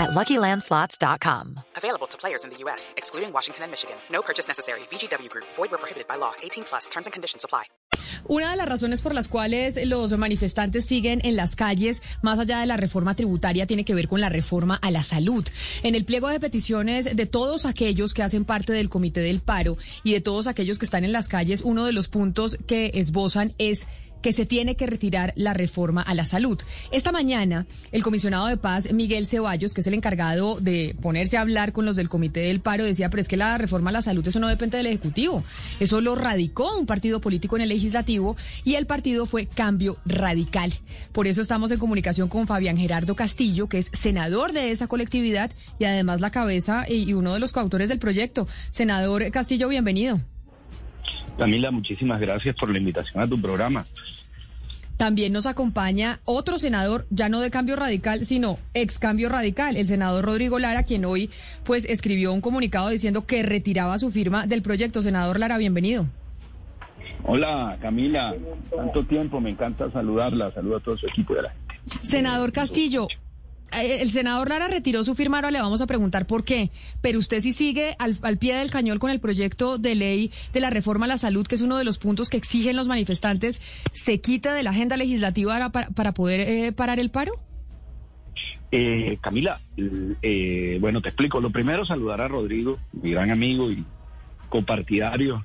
at LuckyLandSlots.com. Available to players in the U.S., excluding Washington and Michigan. No purchase necessary. VGW Group. Void where prohibited by law. 18 plus. Terms and conditions apply. Una de las razones por las cuales los manifestantes siguen en las calles, más allá de la reforma tributaria, tiene que ver con la reforma a la salud. En el pliego de peticiones de todos aquellos que hacen parte del Comité del Paro y de todos aquellos que están en las calles, uno de los puntos que esbozan es que se tiene que retirar la reforma a la salud. Esta mañana, el comisionado de paz, Miguel Ceballos, que es el encargado de ponerse a hablar con los del Comité del Paro, decía, pero es que la reforma a la salud, eso no depende del Ejecutivo. Eso lo radicó un partido político en el legislativo y el partido fue Cambio Radical. Por eso estamos en comunicación con Fabián Gerardo Castillo, que es senador de esa colectividad y además la cabeza y uno de los coautores del proyecto. Senador Castillo, bienvenido. Camila, muchísimas gracias por la invitación a tu programa. También nos acompaña otro senador, ya no de cambio radical, sino ex cambio radical, el senador Rodrigo Lara, quien hoy pues escribió un comunicado diciendo que retiraba su firma del proyecto. Senador Lara, bienvenido. Hola Camila, tanto tiempo, me encanta saludarla, saludo a todo su equipo de la gente. Senador Castillo, el senador Lara retiró su firma, ahora le vamos a preguntar por qué, pero usted sí sigue al, pie del cañón con el proyecto de ley de la reforma a la salud, que es uno de los puntos que exigen los manifestantes, ¿se quita de la agenda legislativa para, para poder eh, parar el paro? Eh, Camila, bueno, te explico. Lo primero, saludar a Rodrigo, mi gran amigo y copartidario.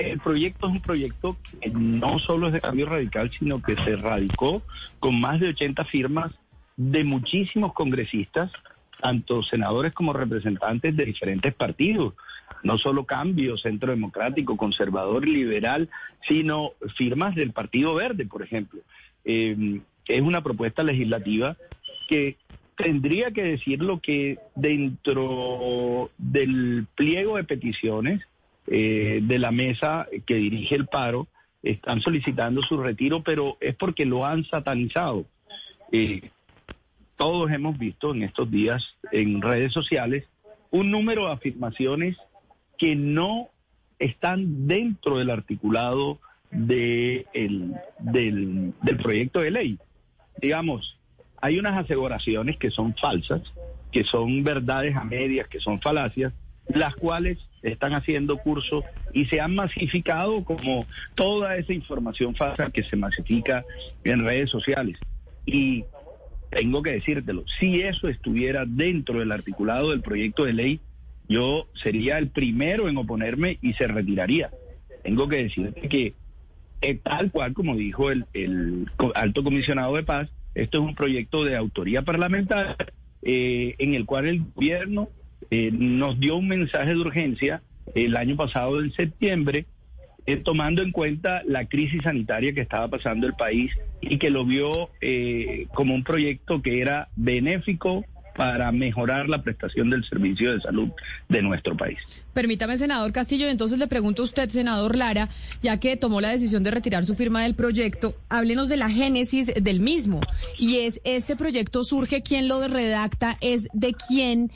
El proyecto es un proyecto que no solo es de cambio radical, sino que se radicó con más de 80 firmas de muchísimos congresistas, tanto senadores como representantes de diferentes partidos, no solo cambio, centro democrático, conservador, liberal, sino firmas del Partido Verde, por ejemplo. Eh, es una propuesta legislativa que tendría que decir lo que dentro del pliego de peticiones eh, de la mesa que dirige el paro están solicitando su retiro, pero es porque lo han satanizado. Eh, todos hemos visto en estos días en redes sociales un número de afirmaciones que no están dentro del articulado de del, del proyecto de ley. Digamos, hay unas aseguraciones que son falsas, que son verdades a medias, que son falacias, las cuales están haciendo curso y se han masificado como toda esa información falsa que se masifica en redes sociales. Y tengo que decírtelo, si eso estuviera dentro del articulado del proyecto de ley, yo sería el primero en oponerme y se retiraría. Tengo que decirte que eh, tal cual como dijo el, el, alto comisionado de paz, esto es un proyecto de autoría parlamentaria eh, en el cual el gobierno eh, nos dio un mensaje de urgencia el año pasado en septiembre, eh, tomando en cuenta la crisis sanitaria que estaba pasando el país y que lo vio eh, como un proyecto que era benéfico para mejorar la prestación del servicio de salud de nuestro país. Permítame, senador Castillo, entonces le pregunto a usted, senador Lara, ya que tomó la decisión de retirar su firma del proyecto, háblenos de la génesis del mismo. Y es, este proyecto surge, ¿quién lo redacta? ¿Es de quién?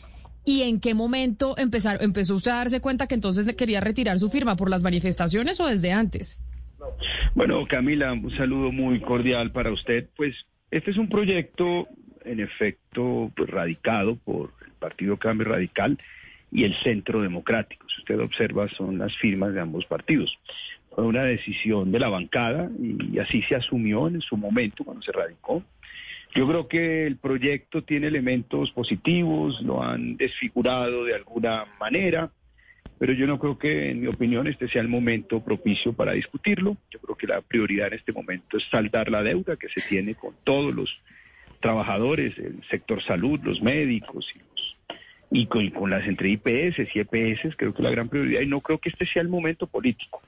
¿Y en qué momento empezar, empezó usted a darse cuenta que entonces quería retirar su firma? ¿Por las manifestaciones o desde antes? Bueno, Camila, un saludo muy cordial para usted. Pues este es un proyecto, en efecto, pues, radicado por el Partido Cambio Radical y el Centro Democrático. Si usted observa, son las firmas de ambos partidos. Fue una decisión de la bancada y así se asumió en su momento cuando se radicó. Yo creo que el proyecto tiene elementos positivos, lo han desfigurado de alguna manera, pero yo no creo que, en mi opinión, este sea el momento propicio para discutirlo. Yo creo que la prioridad en este momento es saldar la deuda que se tiene con todos los trabajadores, el sector salud, los médicos y, con, y con las entre IPS y EPS, creo que la gran prioridad, y no creo que este sea el momento político.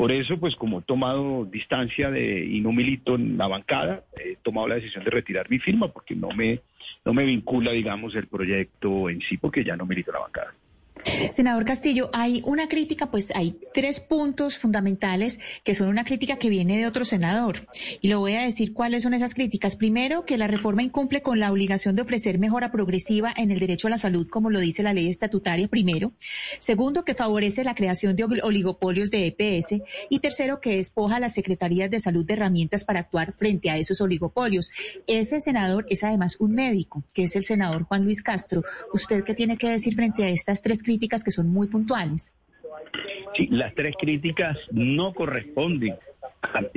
Por eso, pues como he tomado distancia de, y no milito en la bancada, he tomado la decisión de retirar mi firma porque no me, no me vincula, digamos, el proyecto en sí, porque ya no milito en la bancada. Senador Castillo, hay una crítica, pues hay tres puntos fundamentales que son una crítica que viene de otro senador. Y lo voy a decir cuáles son esas críticas. Primero, que la reforma incumple con la obligación de ofrecer mejora progresiva en el derecho a la salud, como lo dice la ley estatutaria, primero. Segundo, que favorece la creación de oligopolios de EPS. Y tercero, que despoja a las secretarías de salud de herramientas para actuar frente a esos oligopolios. Ese senador es además un médico, que es el senador Juan Luis Castro. ¿Usted qué tiene que decir frente a estas tres críticas? Críticas que son muy puntuales. Sí, las tres críticas no corresponden al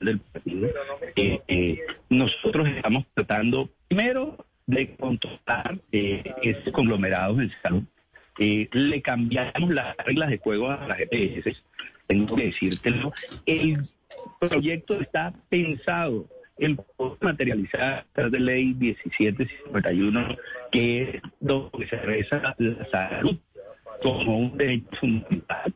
del partido. Eh, eh, nosotros estamos tratando primero de controlar eh, ese conglomerado de salud. Eh, le cambiamos las reglas de juego a las EPS. Tengo que decírtelo. El proyecto está pensado en materializar de ley 1751, que es donde se reza la salud como un derecho fundamental.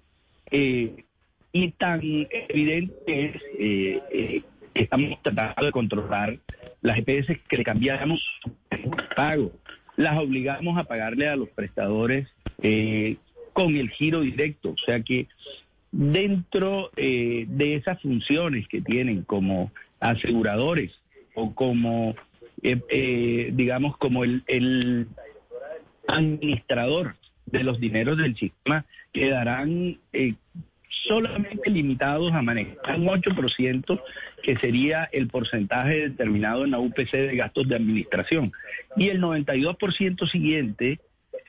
Eh, y tan evidente es eh, eh, que estamos tratando de controlar las EPS que le cambiamos pago, las obligamos a pagarle a los prestadores con el giro directo, o sea que dentro de esas funciones que tienen como aseguradores o como, digamos, como el, el administrador de los dineros del sistema quedarán eh, solamente limitados a manejar un 8%, que sería el porcentaje determinado en la UPC de gastos de administración. Y el 92% siguiente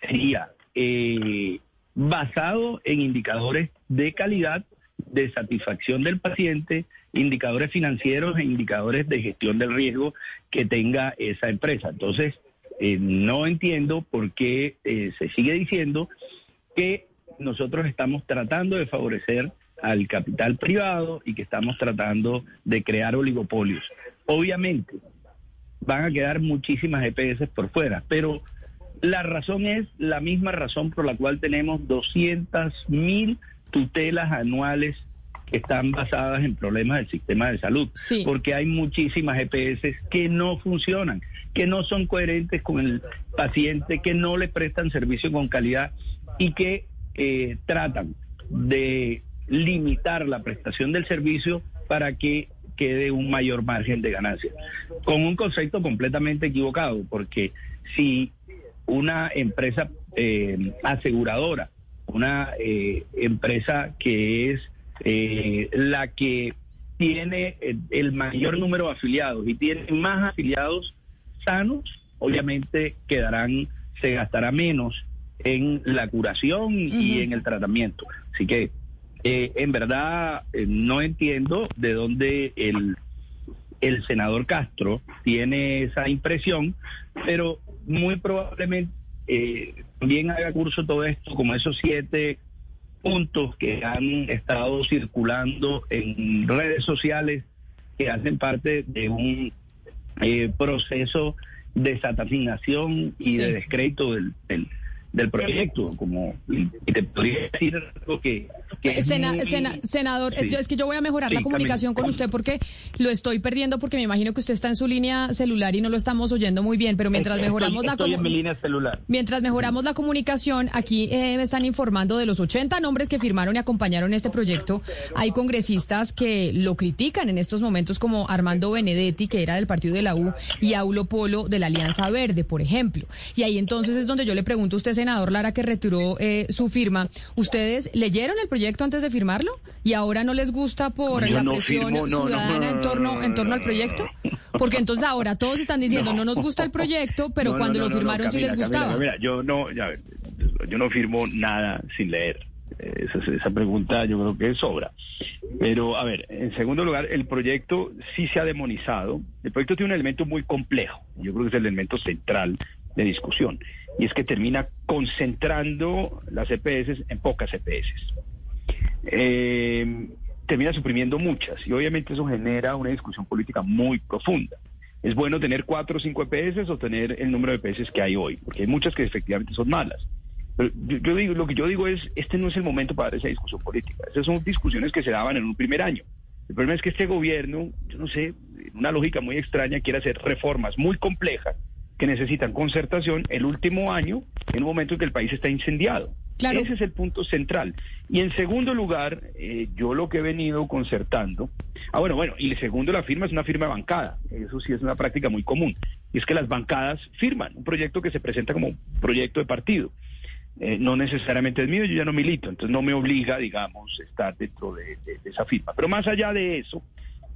sería eh, basado en indicadores de calidad, de satisfacción del paciente, indicadores financieros e indicadores de gestión del riesgo que tenga esa empresa. Entonces, eh, no entiendo por qué eh, se sigue diciendo que nosotros estamos tratando de favorecer al capital privado y que estamos tratando de crear oligopolios. Obviamente, van a quedar muchísimas EPS por fuera, pero la razón es la misma razón por la cual tenemos 200 mil tutelas anuales están basadas en problemas del sistema de salud, porque hay muchísimas EPS que no funcionan, que no son coherentes con el paciente, que no le prestan servicio con calidad y que eh, tratan de limitar la prestación del servicio para que quede un mayor margen de ganancia. Con un concepto completamente equivocado, porque si una empresa eh, aseguradora, una eh, empresa que es eh, la que tiene el mayor número de afiliados y tiene más afiliados sanos, obviamente quedarán, se gastará menos en la curación y en el tratamiento. Así que eh, en verdad eh, no entiendo de dónde el, el senador Castro tiene esa impresión, pero muy probablemente eh, también haga curso todo esto, como esos siete puntos que han estado circulando en redes sociales que hacen parte de un eh, proceso de satanización y de descrédito del, del, del proyecto, como y te podría decir algo que... Eh, senador, es que yo voy a mejorar la comunicación con usted porque lo estoy perdiendo porque me imagino que usted está en su línea celular y no lo estamos oyendo muy bien, pero mientras mejoramos la en mi línea celular. Mientras mejoramos la comunicación, aquí eh, me están informando de los 80 nombres que firmaron y acompañaron este proyecto. Hay congresistas que lo critican en estos momentos como Armando Benedetti, que era del partido de la U, y Aulo Polo de la Alianza Verde, por ejemplo. Y ahí entonces es donde yo le pregunto a usted, senador Lara, que retiró eh, su firma, ¿ustedes leyeron el proyecto antes de firmarlo y ahora no les gusta por la presión ciudadana en, torno, en torno al proyecto? Porque entonces ahora todos están diciendo no, nos gusta el proyecto, pero cuando lo firmaron sí les gustaba. yo no, yo no firmo nada sin leer. Esa, esa, pregunta yo creo que sobra. Pero, a ver, en segundo lugar, el proyecto sí se ha demonizado. El proyecto tiene un elemento muy complejo. Yo creo que es el elemento central de discusión y es que termina concentrando las EPS en pocas EPS. Eh, termina suprimiendo muchas y obviamente eso genera una discusión política muy profunda. ¿Es bueno tener cuatro o cinco EPS o tener el número de EPS que hay hoy? Porque hay muchas que efectivamente son malas. Pero yo, digo, lo que yo digo es, este no es el momento para esa discusión política. Esas son discusiones que se daban en un primer año. El problema es que este gobierno, yo no sé, una lógica muy extraña, quiere hacer reformas muy complejas que necesitan concertación el último año, en un momento en que el país está incendiado. Ese es el punto central. Y en segundo lugar, eh, yo lo que he venido concertando, ah bueno, bueno, y el segundo la firma es una firma bancada, eso sí es una práctica muy común, y es que las bancadas firman un proyecto que se presenta como proyecto de partido. Eh, no necesariamente es mío, yo ya no milito, entonces no me obliga, digamos, estar dentro de, esa firma. Pero más allá de eso,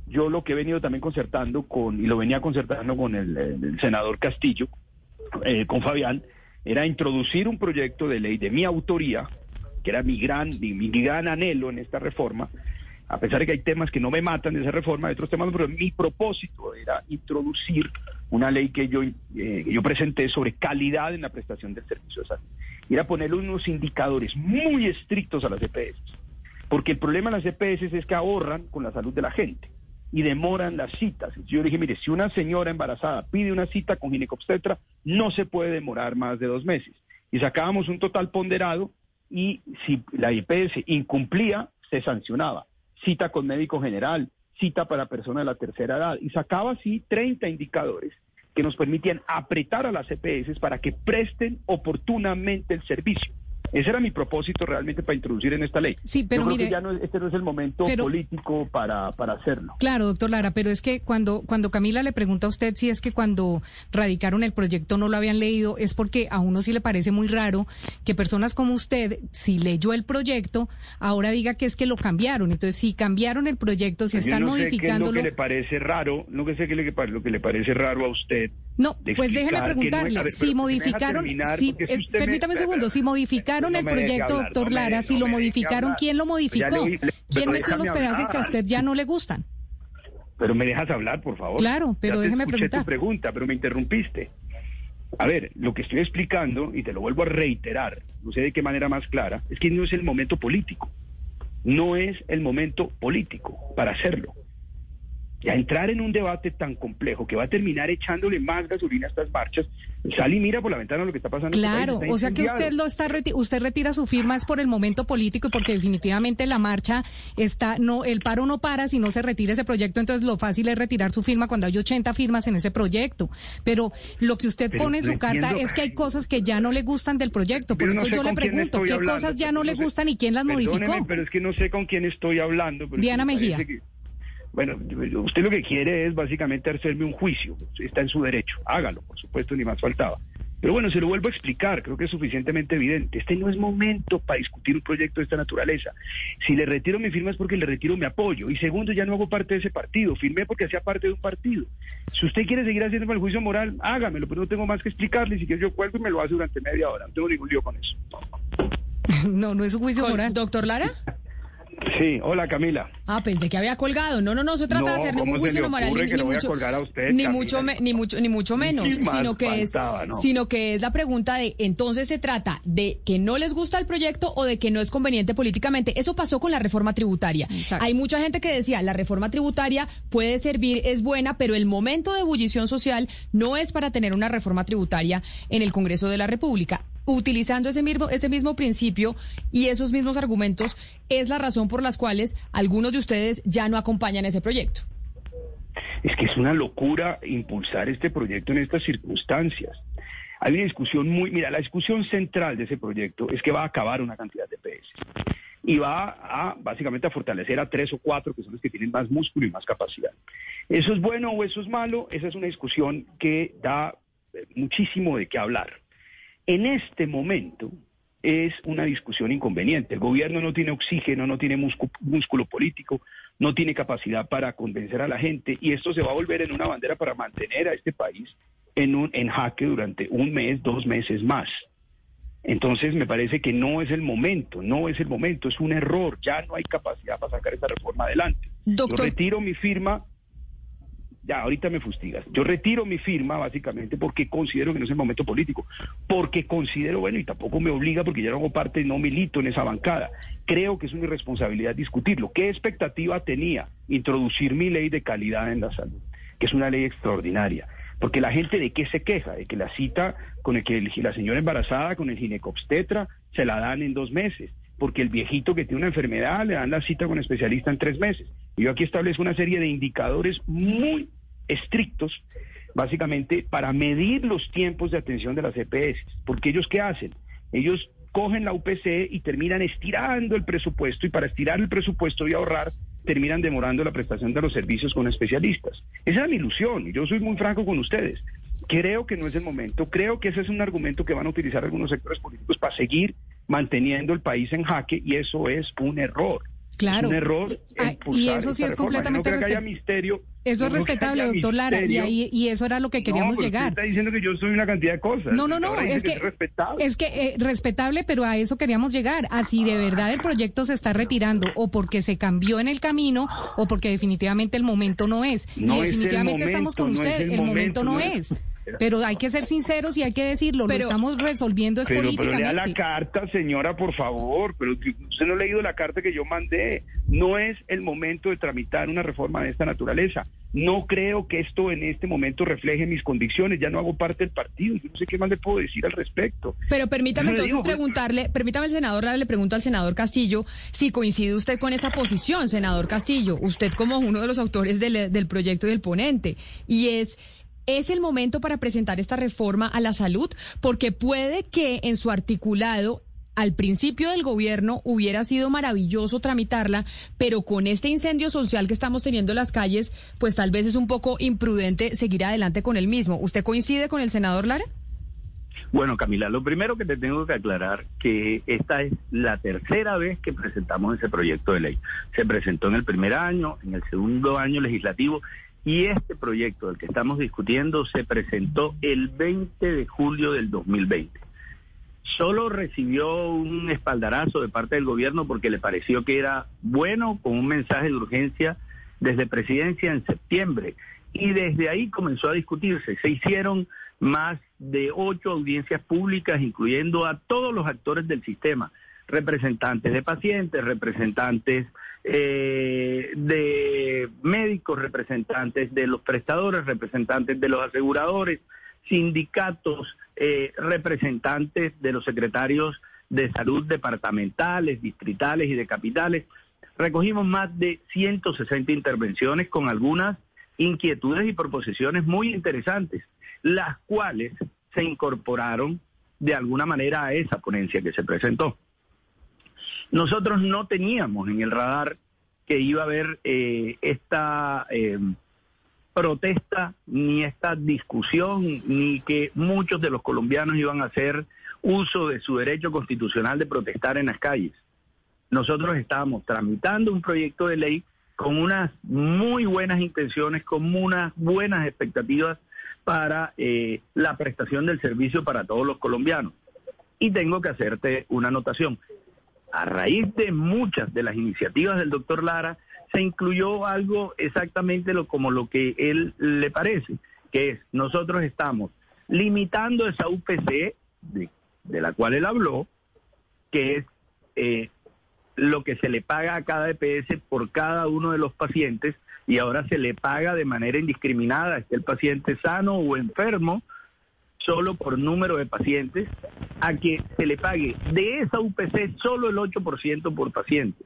yo lo que he venido también concertando con, y lo venía concertando con el, senador Castillo, eh, con Fabián, era introducir un proyecto de ley de mi autoría, que era mi gran, mi, gran anhelo en esta reforma, a pesar de que hay temas que no me matan de esa reforma, hay otros temas, pero mi propósito era introducir una ley que yo, eh, yo presenté sobre calidad en la prestación del servicio de salud. Y era ponerle unos indicadores muy estrictos a las EPS. Porque el problema de las EPS es que ahorran con la salud de la gente y demoran las citas. Yo dije, mire, si una señora embarazada pide una cita con ginecobstetra, no se puede demorar más de dos meses. Y sacábamos un total ponderado y si la IPS incumplía, se sancionaba. Cita con médico general, cita para personas de la tercera edad. Y sacaba así 30 indicadores que nos permitían apretar a las EPS para que presten oportunamente el servicio. Ese era mi propósito realmente para introducir en esta ley. Sí, pero Yo creo que ya no, este no es el momento político para, para hacerlo. Claro, doctor Lara, pero es que cuando, cuando Camila le pregunta a usted si es que cuando radicaron el proyecto no lo habían leído, es porque a uno sí le parece muy raro que personas como usted, si leyó el proyecto, ahora diga que es que lo cambiaron. Entonces, si cambiaron el proyecto, si están modificándolo... Sé qué es lo que le parece raro, no que sé qué es lo que le parece raro a usted. No, pues déjeme preguntarle, si modificaron, si, eh, permítame un segundo, si modificaron el proyecto, doctor Lara, si lo modificaron, ¿quién lo modificó? ¿Quién metió los pedazos que a usted ya no le gustan? Pero me dejas hablar, por favor. Claro, pero déjeme preguntar. tu pregunta, pero me interrumpiste. A ver, lo que estoy explicando, y te lo vuelvo a reiterar, no sé de qué manera más clara, es que no es el momento político. No es el momento político para hacerlo a entrar en un debate tan complejo que va a terminar echándole más gasolina a estas marchas, sale y mira por la ventana lo que está pasando. Este claro, o sea que usted lo está usted retira su firma es por el momento político y porque definitivamente la marcha está no el paro no para si no se retira ese proyecto, entonces lo fácil es retirar su firma cuando hay 80 firmas en ese proyecto. Pero lo que usted pone en su carta es que hay cosas que ya no le gustan del proyecto, por eso yo le pregunto, ¿qué cosas ya no, le gustan y quién las modificó? Pero es que no sé con quién estoy hablando. Diana Mejía. Bueno, usted lo que quiere es básicamente hacerme un juicio. Está en su derecho. Hágalo, por supuesto, ni más faltaba. Pero bueno, se lo vuelvo a explicar, creo que es suficientemente evidente. Este no es momento para discutir un proyecto de esta naturaleza. Si le retiro mi firma es porque le retiro mi apoyo. Y segundo, ya no hago parte de ese partido. Firmé porque hacía parte de un partido. Si usted quiere seguir haciendo el juicio moral, hágamelo, pero no tengo más que explicarle. Si quiere yo cuelgo y me lo hace durante media hora. No tengo ningún lío con eso. No, no es un juicio moral. ¿Doctor Lara? Sí, hola Camila. Ah, pensé que había colgado. No, no, no se trata de hacer ningún juicio moral ni, ni mucho, usted, ni mucho, ni mucho, ni mucho menos, sino que es, sino que es la pregunta de, entonces se trata de que no les gusta el proyecto o de que no es conveniente políticamente. Eso pasó con la reforma tributaria. Hay mucha gente que decía la reforma tributaria puede servir, es buena, pero el momento de ebullición social no es para tener una reforma tributaria en el Congreso de la República utilizando ese mismo, ese mismo principio y esos mismos argumentos, es la razón por las cuales algunos de ustedes ya no acompañan ese proyecto. Es que es una locura impulsar este proyecto en estas circunstancias. Hay una discusión muy, mira, la discusión central de ese proyecto es que va a acabar una cantidad de PS y va a básicamente a fortalecer a tres o cuatro que son los que tienen más músculo y más capacidad. ¿Eso es bueno o eso es malo? Esa es una discusión que da eh, muchísimo de qué hablar. En este momento es una discusión inconveniente. El gobierno no tiene oxígeno, no tiene músculo, político, no tiene capacidad para convencer a la gente y esto se va a volver en una bandera para mantener a este país en, un, en jaque durante un mes, dos meses más. Entonces me parece que no es el momento, no es el momento, es un error, ya no hay capacidad para sacar esta reforma adelante. Yo retiro mi firma ya, ahorita me fustigas. Yo retiro mi firma básicamente porque considero que no es el momento político, porque considero, bueno, y tampoco me obliga porque ya no hago parte, no milito en esa bancada. Creo que es una irresponsabilidad discutirlo. ¿Qué expectativa tenía introducir mi ley de calidad en la salud? Que es una ley extraordinaria. Porque la gente de qué se queja, de que la cita con el que la señora embarazada con el ginecobstetra se la dan en dos meses, porque el viejito que tiene una enfermedad le dan la cita con especialista en tres meses. Y yo aquí establezco una serie de indicadores muy estrictos, básicamente para medir los tiempos de atención de las EPS. Porque ellos qué hacen? Ellos cogen la UPC y terminan estirando el presupuesto y para estirar el presupuesto y ahorrar terminan demorando la prestación de los servicios con especialistas. Esa es mi ilusión y yo soy muy franco con ustedes. Creo que no es el momento, creo que ese es un argumento que van a utilizar algunos sectores políticos para seguir manteniendo el país en jaque y eso es un error. Claro. un error. Ah, y eso sí es completamente misterio. Eso es respetable, doctor Lara, y, ahí, y eso era lo que queríamos no, llegar. Usted está diciendo que yo soy una cantidad de cosas. No, no, no, es que, es, respetable. es que eh, respetable, pero a eso queríamos llegar. Así de verdad el proyecto se está retirando, o porque se cambió en el camino, o porque definitivamente el momento no es. y definitivamente estamos con usted, el, momento, no es. Pero hay que ser sinceros y hay que decirlo, lo estamos resolviendo es pero, políticamente. Pero lea la carta, señora, por favor, pero usted no ha leído la carta que yo mandé. No es el momento de tramitar una reforma de esta naturaleza. No creo que esto en este momento refleje mis convicciones, ya no hago parte del partido, yo no sé qué más le puedo decir al respecto. Pero permítame entonces pues, preguntarle, permítame el senador, le pregunto al senador Castillo si coincide usted con esa posición, senador Castillo, usted como uno de los autores del, del proyecto y del ponente, y es ¿Es el momento para presentar esta reforma a la salud? Porque puede que en su articulado al principio del gobierno hubiera sido maravilloso tramitarla, pero con este incendio social que estamos teniendo en las calles, pues tal vez es un poco imprudente seguir adelante con el mismo. ¿Usted coincide con el senador Lara? Bueno, Camila, lo primero que te tengo que aclarar que esta es la tercera vez que presentamos ese proyecto de ley. Se presentó en el primer año, en el segundo año legislativo y este proyecto del que estamos discutiendo se presentó el 20 de julio del 2020. Solo recibió un espaldarazo de parte del gobierno porque le pareció que era bueno con un mensaje de urgencia desde presidencia en septiembre. Y desde ahí comenzó a discutirse. Se hicieron más de ocho audiencias públicas, incluyendo a todos los actores del sistema, representantes de pacientes, representantes eh, de médicos, representantes de los prestadores, representantes de los aseguradores, sindicatos, eh, representantes de los secretarios de salud departamentales, distritales y de capitales. Recogimos más de 160 intervenciones con algunas inquietudes y proposiciones muy interesantes, las cuales se incorporaron de alguna manera a esa ponencia que se presentó. Nosotros no teníamos en el radar que iba a haber eh, esta eh, protesta, ni esta discusión, ni que muchos de los colombianos iban a hacer uso de su derecho constitucional de protestar en las calles. Nosotros estábamos tramitando un proyecto de ley con unas muy buenas intenciones, con unas buenas expectativas para eh, la prestación del servicio para todos los colombianos. Y tengo que hacerte una anotación a raíz de muchas de las iniciativas del doctor Lara, se incluyó algo exactamente lo, como lo que él le parece, que es nosotros estamos limitando esa UPC de, la cual él habló, que es eh, lo que se le paga a cada EPS por cada uno de los pacientes y ahora se le paga de manera indiscriminada, esté el paciente sano o enfermo, solo por número de pacientes, a que se le pague de esa UPC solo el 8% por paciente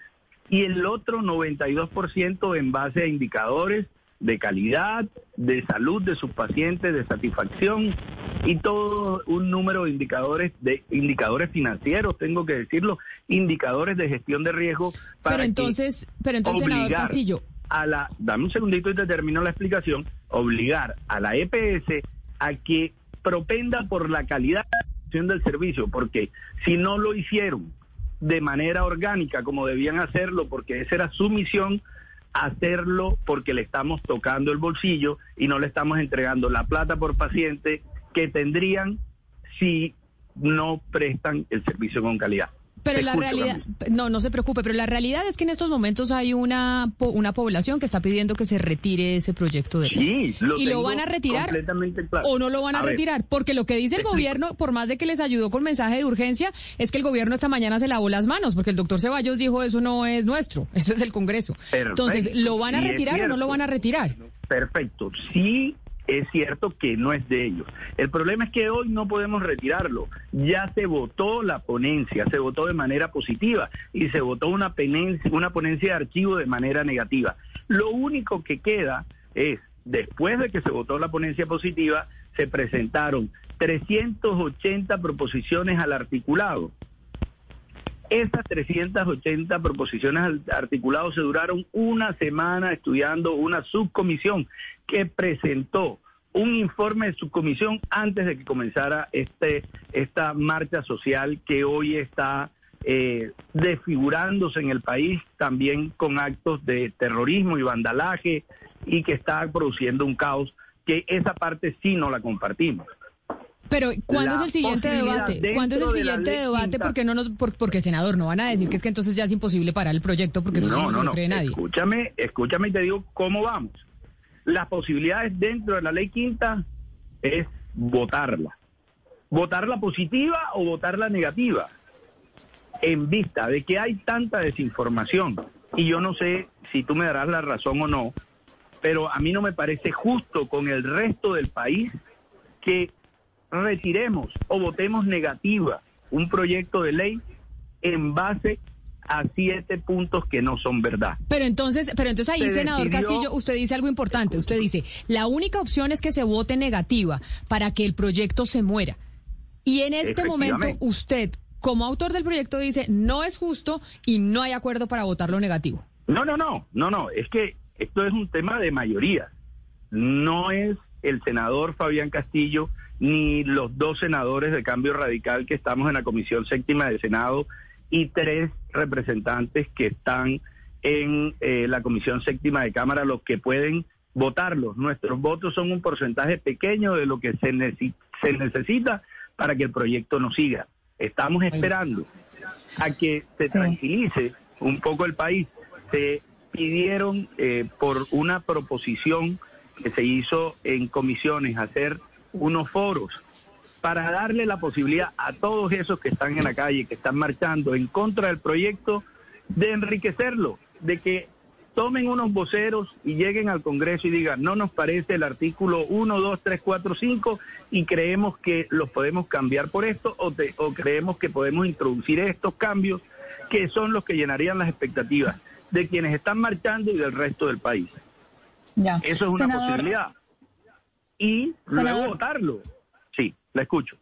y el otro 92% en base a indicadores de calidad, de salud de sus pacientes, de satisfacción y todo un número de indicadores de indicadores financieros, tengo que decirlo, indicadores de gestión de riesgo para Pero entonces, pero entonces senador Castillo, a la dame un segundito y te termino la explicación, obligar a la EPS a que propenda por la calidad del servicio, porque si no lo hicieron de manera orgánica como debían hacerlo, porque esa era su misión, hacerlo porque le estamos tocando el bolsillo y no le estamos entregando la plata por paciente que tendrían si no prestan el servicio con calidad. Pero la realidad, no, no se preocupe, pero la realidad es que en estos momentos hay una, una población que está pidiendo que se retire ese proyecto de ley. Sí, lo ¿Y lo van a retirar o no lo van a, retirar? Porque lo que dice el gobierno, por más de que les ayudó con mensaje de urgencia, es que el gobierno esta mañana se lavó las manos, porque el doctor Ceballos dijo eso no es nuestro, esto es el Congreso. Entonces, ¿lo van a retirar o no lo van a retirar? Perfecto. Sí es cierto que no es de ellos. El problema es que hoy no podemos retirarlo. Ya se votó la ponencia, se votó de manera positiva y se votó una ponencia, una ponencia de archivo de manera negativa. Lo único que queda es, después de que se votó la ponencia positiva, se presentaron 380 proposiciones al articulado Esas 380 proposiciones articuladas se duraron una semana estudiando una subcomisión que presentó un informe de subcomisión antes de que comenzara este esta marcha social que hoy está eh, desfigurándose en el país también con actos de terrorismo y vandalaje y que está produciendo un caos que esa parte sí no la compartimos. Pero ¿cuándo es el siguiente debate? ¿Cuándo es el siguiente debate? Porque no nos, porque senador no van a decir que es que entonces ya es imposible parar el proyecto porque eso no, sí no, se lo cree nadie. Escúchame, escúchame y te digo cómo vamos. Las posibilidades dentro de la ley quinta es votarla. Votarla positiva o votarla negativa. En vista de que hay tanta desinformación y yo no sé si tú me darás la razón o no, pero a mí no me parece justo con el resto del país que retiremos o votemos negativa un proyecto de ley en base a siete puntos que no son verdad. Pero entonces, pero entonces ahí, senador Castillo, usted dice algo importante. Usted dice, la única opción es que se vote negativa para que el proyecto se muera. Y en este momento usted, como autor del proyecto, dice, no es justo y no hay acuerdo para votarlo negativo. No, no, no, no, no. Es que esto es un tema de mayoría. No es el senador Fabián Castillo ni los dos senadores de Cambio Radical que estamos en la Comisión Séptima del Senado y tres representantes que están en eh, la Comisión Séptima de Cámara los que pueden votarlos. Nuestros votos son un porcentaje pequeño de lo que se, se necesita para que el proyecto no siga. Estamos esperando a que se tranquilice un poco el país. Se pidieron eh, por una proposición que se hizo en comisiones hacer unos foros para darle la posibilidad a todos esos que están en la calle, que están marchando en contra del proyecto, de enriquecerlo, de que tomen unos voceros y lleguen al Congreso y digan, no nos parece el artículo 1, 2, 3, 4, 5 y creemos que los podemos cambiar por esto o, o creemos que podemos introducir estos cambios que son los que llenarían las expectativas de quienes están marchando y del resto del país. Ya. Eso es una posibilidad y luego votarlo. La escucho.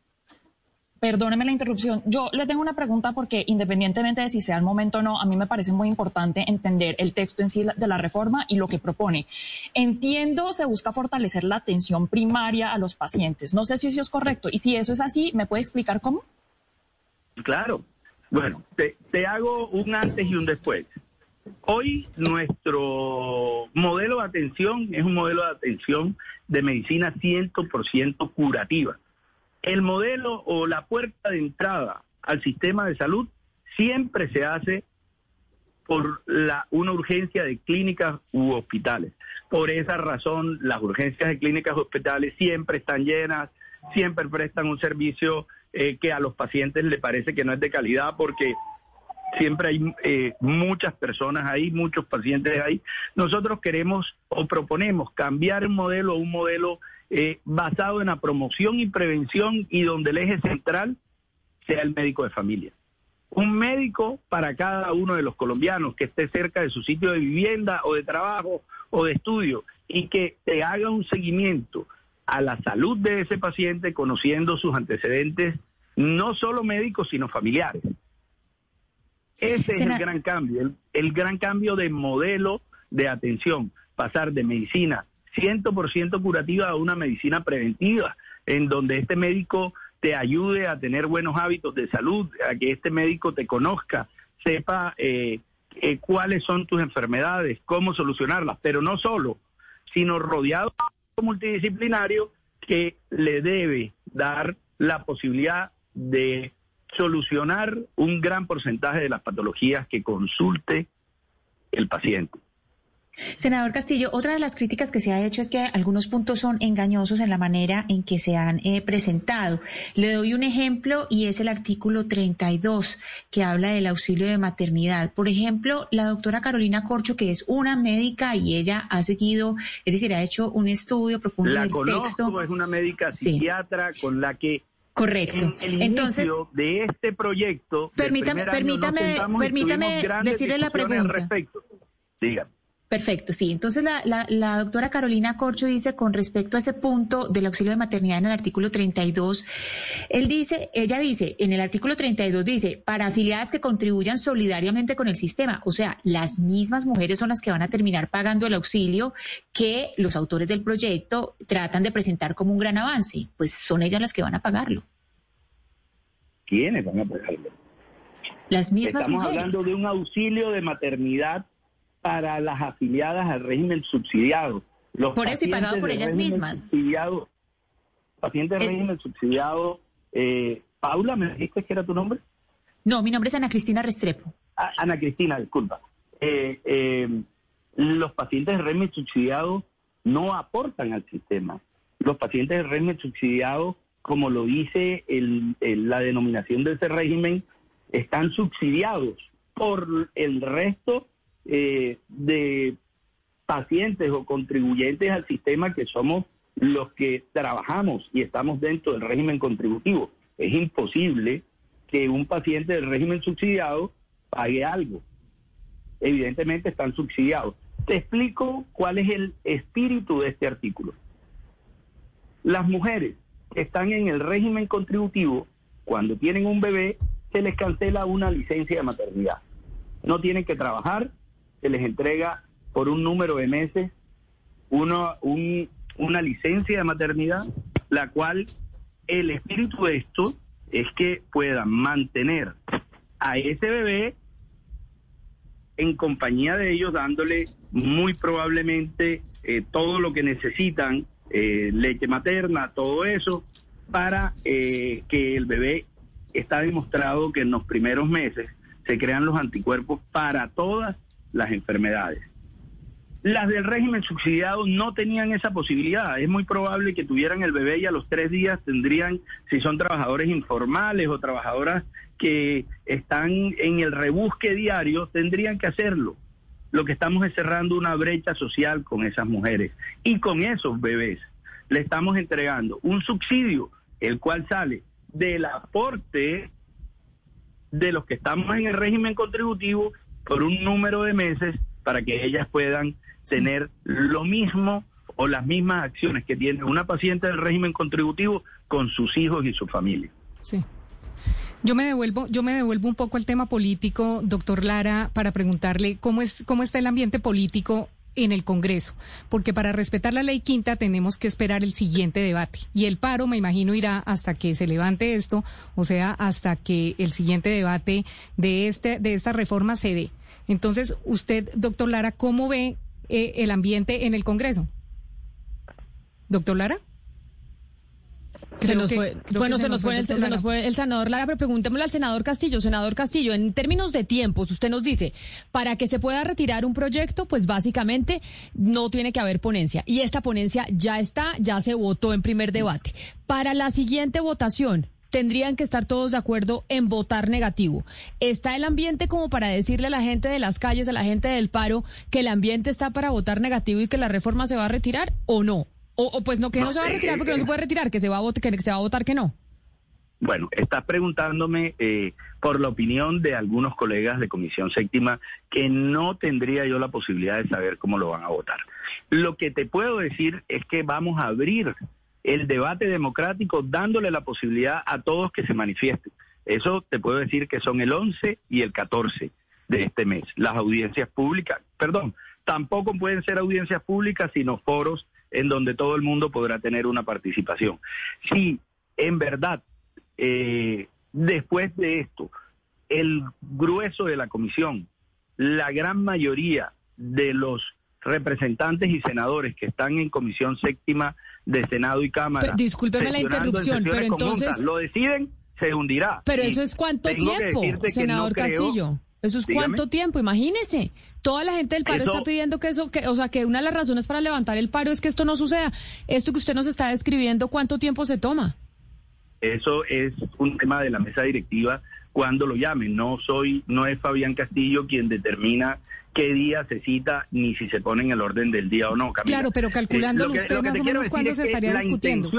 Perdóneme la interrupción. Yo le tengo una pregunta porque independientemente de si sea el momento o no, a mí me parece muy importante entender el texto en sí de la reforma y lo que propone. Entiendo, se busca fortalecer la atención primaria a los pacientes. No sé si eso es correcto. Y si eso es así, ¿me puede explicar cómo? Claro. Bueno, te, te hago un antes y un después. Hoy nuestro modelo de atención es un modelo de atención de medicina 100% curativa. El modelo o la puerta de entrada al sistema de salud siempre se hace por la, una urgencia de clínicas u hospitales. Por esa razón, las urgencias de clínicas u hospitales siempre están llenas, siempre prestan un servicio eh, que a los pacientes le parece que no es de calidad porque siempre hay eh, muchas personas ahí, muchos pacientes ahí. Nosotros queremos o proponemos cambiar un modelo a un modelo eh, basado en la promoción y prevención y donde el eje central sea el médico de familia. Un médico para cada uno de los colombianos que esté cerca de su sitio de vivienda o de trabajo o de estudio y que te haga un seguimiento a la salud de ese paciente conociendo sus antecedentes, no solo médicos, sino familiares. Ese es el gran cambio, el, gran cambio de modelo de atención, pasar de medicina 100% curativa a una medicina preventiva, en donde este médico te ayude a tener buenos hábitos de salud, a que este médico te conozca, sepa eh, eh, cuáles son tus enfermedades, cómo solucionarlas, pero no solo, sino rodeado de un multidisciplinario que le debe dar la posibilidad de solucionar un gran porcentaje de las patologías que consulte el paciente. Senador Castillo, otra de las críticas que se ha hecho es que algunos puntos son engañosos en la manera en que se han eh, presentado. Le doy un ejemplo y es el artículo 32 que habla del auxilio de maternidad. Por ejemplo, la doctora Carolina Corcho, que es una médica y ella ha seguido, es decir, ha hecho un estudio profundo la del conozco, texto. Es una médica psiquiatra con la que Correcto. Entonces, de este proyecto, permítame, permítame, permítame decirle la pregunta. Al respecto. Dígame. Perfecto, sí. Entonces la, la, la, doctora Carolina Corcho dice con respecto a ese punto del auxilio de maternidad en el artículo 32, él dice, ella dice, en el artículo 32 dice, para afiliadas que contribuyan solidariamente con el sistema, o sea, las mismas mujeres son las que van a terminar pagando el auxilio que los autores del proyecto tratan de presentar como un gran avance, pues son ellas las que van a pagarlo. ¿Quiénes van a pagarlo? Las mismas Estamos hablando de un auxilio de maternidad para las afiliadas al régimen subsidiado. Los por eso y pagado por ellas mismas. Subsidiado, pacientes del régimen subsidiado. Eh, Paula, ¿me dijiste que era tu nombre? No, mi nombre es Ana Cristina Restrepo. Ah, Ana Cristina, disculpa. Eh, eh, los pacientes del régimen subsidiado no aportan al sistema. Los pacientes del régimen subsidiado, como lo dice la denominación de ese régimen, están subsidiados por el resto eh, de pacientes o contribuyentes al sistema que somos los que trabajamos y estamos dentro del régimen contributivo. Es imposible que un paciente del régimen subsidiado pague algo. Evidentemente están subsidiados. Te explico cuál es el espíritu de este artículo. Las mujeres que están en el régimen contributivo, cuando tienen un bebé, se les cancela una licencia de maternidad. No tienen que trabajar, se les entrega por un número de meses uno, una licencia de maternidad, la cual el espíritu de esto es que puedan mantener a ese bebé en compañía de ellos, dándole muy probablemente eh, todo lo que necesitan, eh, leche materna, todo eso, para eh, que el bebé está demostrado que en los primeros meses se crean los anticuerpos para todas las enfermedades. Las del régimen subsidiado no tenían esa posibilidad. Es muy probable que tuvieran el bebé y a los tres días tendrían, si son trabajadores informales o trabajadoras que están en el rebusque diario, tendrían que hacerlo. Lo que estamos es cerrando una brecha social con esas mujeres y con esos bebés. Le estamos entregando un subsidio, el cual sale del aporte de los que estamos en el régimen contributivo por un número de meses para que ellas puedan tener lo mismo o las mismas acciones que tiene una paciente del régimen contributivo con sus hijos y su familia. Sí. Yo me devuelvo, yo me devuelvo un poco al tema político, doctor Lara, para preguntarle cómo es, cómo está el ambiente político en el Congreso, porque para respetar la ley quinta tenemos que esperar el siguiente debate. Y el paro, me imagino, irá hasta que se levante esto, o sea, hasta que el siguiente debate de, este, de esta reforma se dé. Entonces, usted, doctor Lara, ¿cómo ve eh, el ambiente en el Congreso? Doctor Lara. Se nos fue, bueno, se, nos, fue el, se nos fue el senador Lara, pero preguntémosle al senador Castillo. Senador Castillo, en términos de tiempos, usted nos dice, para que se pueda retirar un proyecto, pues básicamente no tiene que haber ponencia. Y esta ponencia ya está, ya se votó en primer debate. Para la siguiente votación, tendrían que estar todos de acuerdo en votar negativo. ¿Está el ambiente como para decirle a la gente de las calles, a la gente del paro, que el ambiente está para votar negativo y que la reforma se va a retirar o no? O, pues no, que no, se va a retirar porque no se puede retirar, que se va a votar, que se va a votar que no. Bueno, estás preguntándome eh, por la opinión de algunos colegas de Comisión Séptima que no tendría yo la posibilidad de saber cómo lo van a votar. Lo que te puedo decir es que vamos a abrir el debate democrático dándole la posibilidad a todos que se manifiesten. Eso te puedo decir que son el 11 y el 14 de este mes. Las audiencias públicas, perdón, tampoco pueden ser audiencias públicas, sino foros en donde todo el mundo podrá tener una participación. Si en verdad, eh, después de esto, el grueso de la comisión, la gran mayoría de los representantes y senadores que están en comisión séptima de Senado y Cámara. discúlpeme la interrupción, pero entonces. Lo deciden, se hundirá. Pero eso es cuánto tiempo, senador Castillo. Eso es cuánto tiempo, imagínese. Toda la gente del paro está pidiendo que eso, que, o sea, que una de las razones para levantar el paro es que esto no suceda. Esto que usted nos está describiendo, ¿cuánto tiempo se toma? Eso es un tema de la mesa directiva cuando lo llamen. No soy, no es Fabián Castillo quien determina qué día se cita ni si se pone en el orden del día o no. Claro, pero calculando eh, usted más o menos cuándo se estaría discutiendo.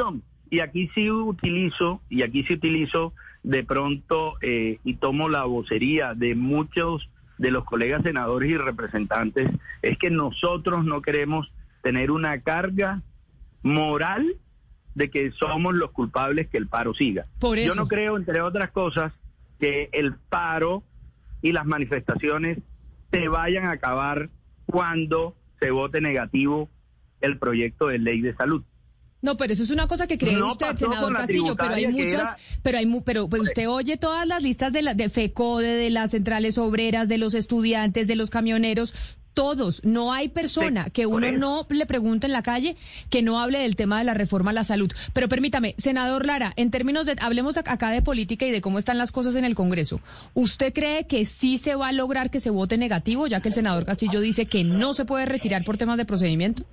y aquí sí utilizo, y aquí sí utilizo de pronto eh, y tomo la vocería de muchos de los colegas senadores y representantes es que nosotros no queremos tener una carga moral de que somos los culpables que el paro siga. Yo no creo, entre otras cosas, que el paro y las manifestaciones se vayan a acabar cuando se vote negativo el proyecto de ley de salud. No, pero eso es una cosa que cree usted, senador Castillo, pero hay muchas, pero hay pero pues usted oye todas las listas de la, de FECODE, de las centrales obreras, de los estudiantes, de los camioneros, todos, no hay persona que uno no le pregunte en la calle que no hable del tema de la reforma a la salud. Pero permítame, senador Lara, en términos de, hablemos acá de política y de cómo están las cosas en el Congreso. ¿Usted cree que sí se va a lograr que se vote negativo, ya que el senador Castillo dice que no se puede retirar por temas de procedimiento?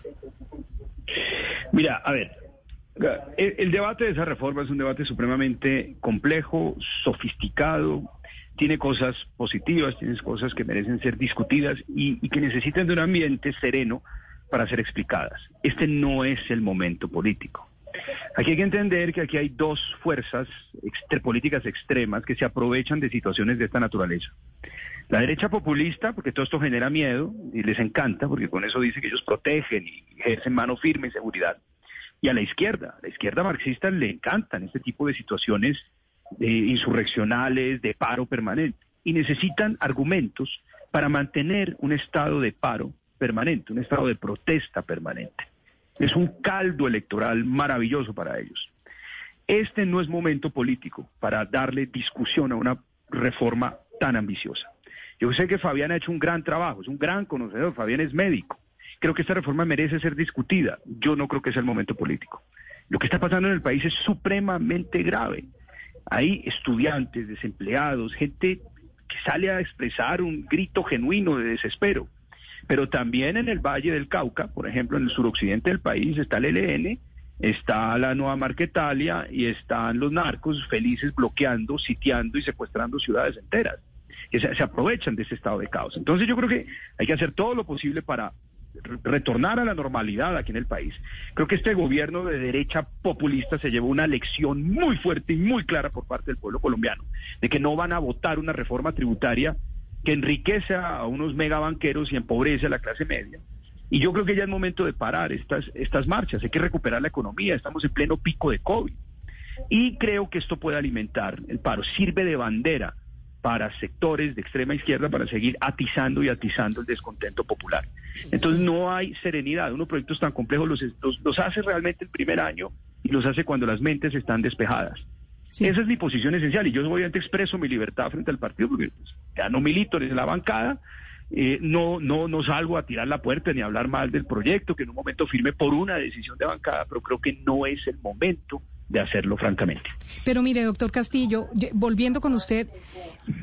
Mira, a ver, el, debate de esa reforma es un debate supremamente complejo, sofisticado, tiene cosas positivas, tiene cosas que merecen ser discutidas y, que necesitan de un ambiente sereno para ser explicadas. Este no es el momento político. Aquí hay que entender que aquí hay dos fuerzas políticas extremas que se aprovechan de situaciones de esta naturaleza. La derecha populista, porque todo esto genera miedo y les encanta, porque con eso dice que ellos protegen y ejercen mano firme y seguridad. Y a la izquierda, a la izquierda marxista le encantan este tipo de situaciones insurreccionales, de paro permanente. Y necesitan argumentos para mantener un estado de paro permanente, un estado de protesta permanente. Es un caldo electoral maravilloso para ellos. Este no es momento político para darle discusión a una reforma tan ambiciosa. Yo sé que Fabián ha hecho un gran trabajo, es un gran conocedor, Fabián es médico. Creo que esta reforma merece ser discutida. Yo no creo que sea el momento político. Lo que está pasando en el país es supremamente grave. Hay estudiantes, desempleados, gente que sale a expresar un grito genuino de desespero. Pero también en el Valle del Cauca, por ejemplo, en el suroccidente del país, está el ELN, está la Nueva Marquetalia y están los narcos felices bloqueando, sitiando y secuestrando ciudades enteras que se, aprovechan de ese estado de caos. Entonces yo creo que hay que hacer todo lo posible para retornar a la normalidad aquí en el país. Creo que este gobierno de derecha populista se llevó una lección muy fuerte y muy clara por parte del pueblo colombiano, de que no van a votar una reforma tributaria que enriquece a unos megabanqueros y empobrece a la clase media. Y yo creo que ya es momento de parar estas, estas marchas, hay que recuperar la economía, estamos en pleno pico de COVID. Y creo que esto puede alimentar el paro, sirve de bandera para sectores de extrema izquierda para seguir atizando y atizando el descontento popular. Entonces no hay serenidad. Unos proyectos tan complejos los, los, hace realmente el primer año y los hace cuando las mentes están despejadas. Esa es mi posición esencial y yo obviamente expreso mi libertad frente al partido porque pues, ya no milito en la bancada, eh, no, no, no salgo a tirar la puerta ni a hablar mal del proyecto, que en un momento firme por una decisión de bancada, pero creo que no es el momento de hacerlo francamente. Pero mire, doctor Castillo, volviendo con usted,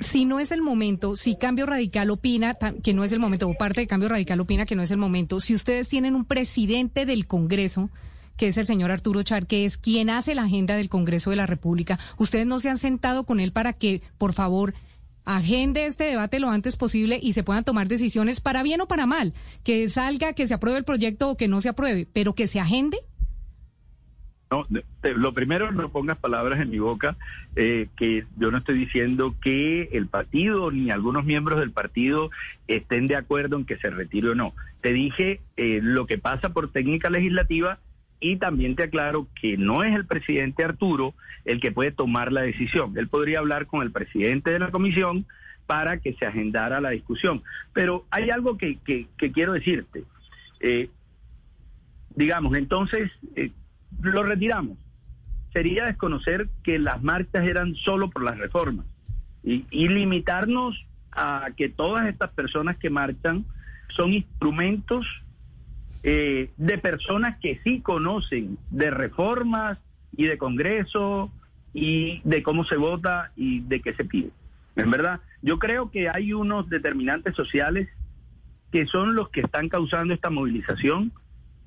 si no es el momento, si Cambio Radical opina que no es el momento, o parte de Cambio Radical opina que no es el momento, si ustedes tienen un presidente del Congreso, que es el señor Arturo Char, que es quien hace la agenda del Congreso de la República, ustedes no se han sentado con él para que, por favor, agende este debate lo antes posible y se puedan tomar decisiones para bien o para mal, que salga, que se apruebe el proyecto o que no se apruebe, pero que se agende. No, lo primero, no pongas palabras en mi boca, eh, que yo no estoy diciendo que el partido ni algunos miembros del partido estén de acuerdo en que se retire o no. Te dije eh, lo que pasa por técnica legislativa y también te aclaro que no es el presidente Arturo el que puede tomar la decisión. Él podría hablar con el presidente de la comisión para que se agendara la discusión. Pero hay algo que, que, quiero decirte. Eh, digamos, entonces lo retiramos. Sería desconocer que las marchas eran solo por las reformas y, limitarnos a que todas estas personas que marchan son instrumentos eh, de personas que sí conocen de reformas y de Congreso y de cómo se vota y de qué se pide. En verdad, yo creo que hay unos determinantes sociales que son los que están causando esta movilización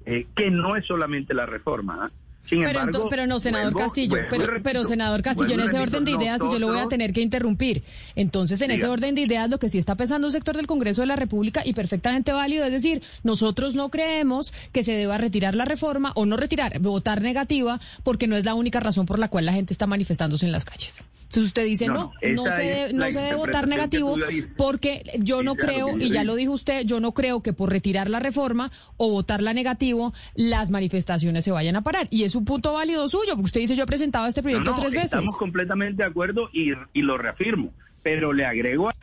eh, que no es solamente la reforma. ¿ah? pero, pero no, senador Castillo, pero, senador Castillo, en ese orden de ideas, y yo lo voy a tener que interrumpir. Entonces, en ese orden de ideas, lo que sí está pensando un sector del Congreso de la República y perfectamente válido, es decir, nosotros no creemos que se deba retirar la reforma o no retirar, votar negativa, porque no es la única razón por la cual la gente está manifestándose en las calles. Entonces usted dice, No, no, se, debe- no se debe votar negativo porque yo no creo, y ya lo dijo usted, yo no creo que por retirar la reforma o votarla negativo, las manifestaciones se vayan a parar. Y es un punto válido suyo, porque usted dice, yo he presentado este proyecto No, tres veces. Estamos completamente de acuerdo y, y lo reafirmo, pero le agrego, a,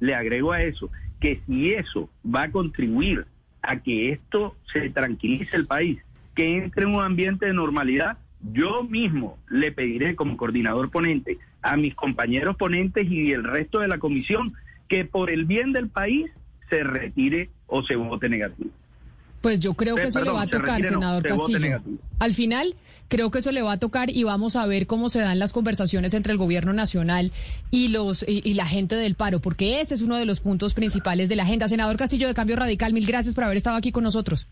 le agrego a eso que si eso va a contribuir a que esto se tranquilice el país, que entre en un ambiente de normalidad, yo mismo le pediré como coordinador ponente a mis compañeros ponentes y el resto de la comisión que por el bien del país se retire o se vote negativo. Pues yo creo que Eh, eso le va a se tocar, no, senador se Castillo. Al final, creo que eso le va a tocar y vamos a ver cómo se dan las conversaciones entre el gobierno nacional y los y, y la gente del paro, porque ese es uno de los puntos principales de la agenda. Senador Castillo de Cambio Radical, mil gracias por haber estado aquí con nosotros.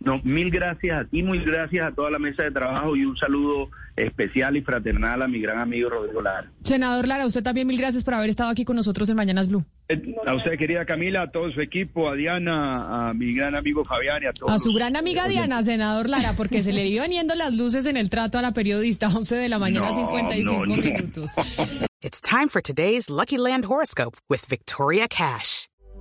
No, mil gracias a ti, muy gracias a toda la mesa de trabajo y un saludo especial y fraternal a mi gran amigo Rodrigo Lara. Senador Lara, usted también mil gracias por haber estado aquí con nosotros en Mañanas Blue. Eh, A usted, querida Camila, a todo su equipo, a Diana, a mi gran amigo Fabián y a todos. A su los- gran amiga Diana, senador Lara, porque se le iban yendo las luces en el trato a la periodista, 11 de la mañana, No, 55 no, no. minutos. It's time for today's Lucky Land horoscope with Victoria Cash.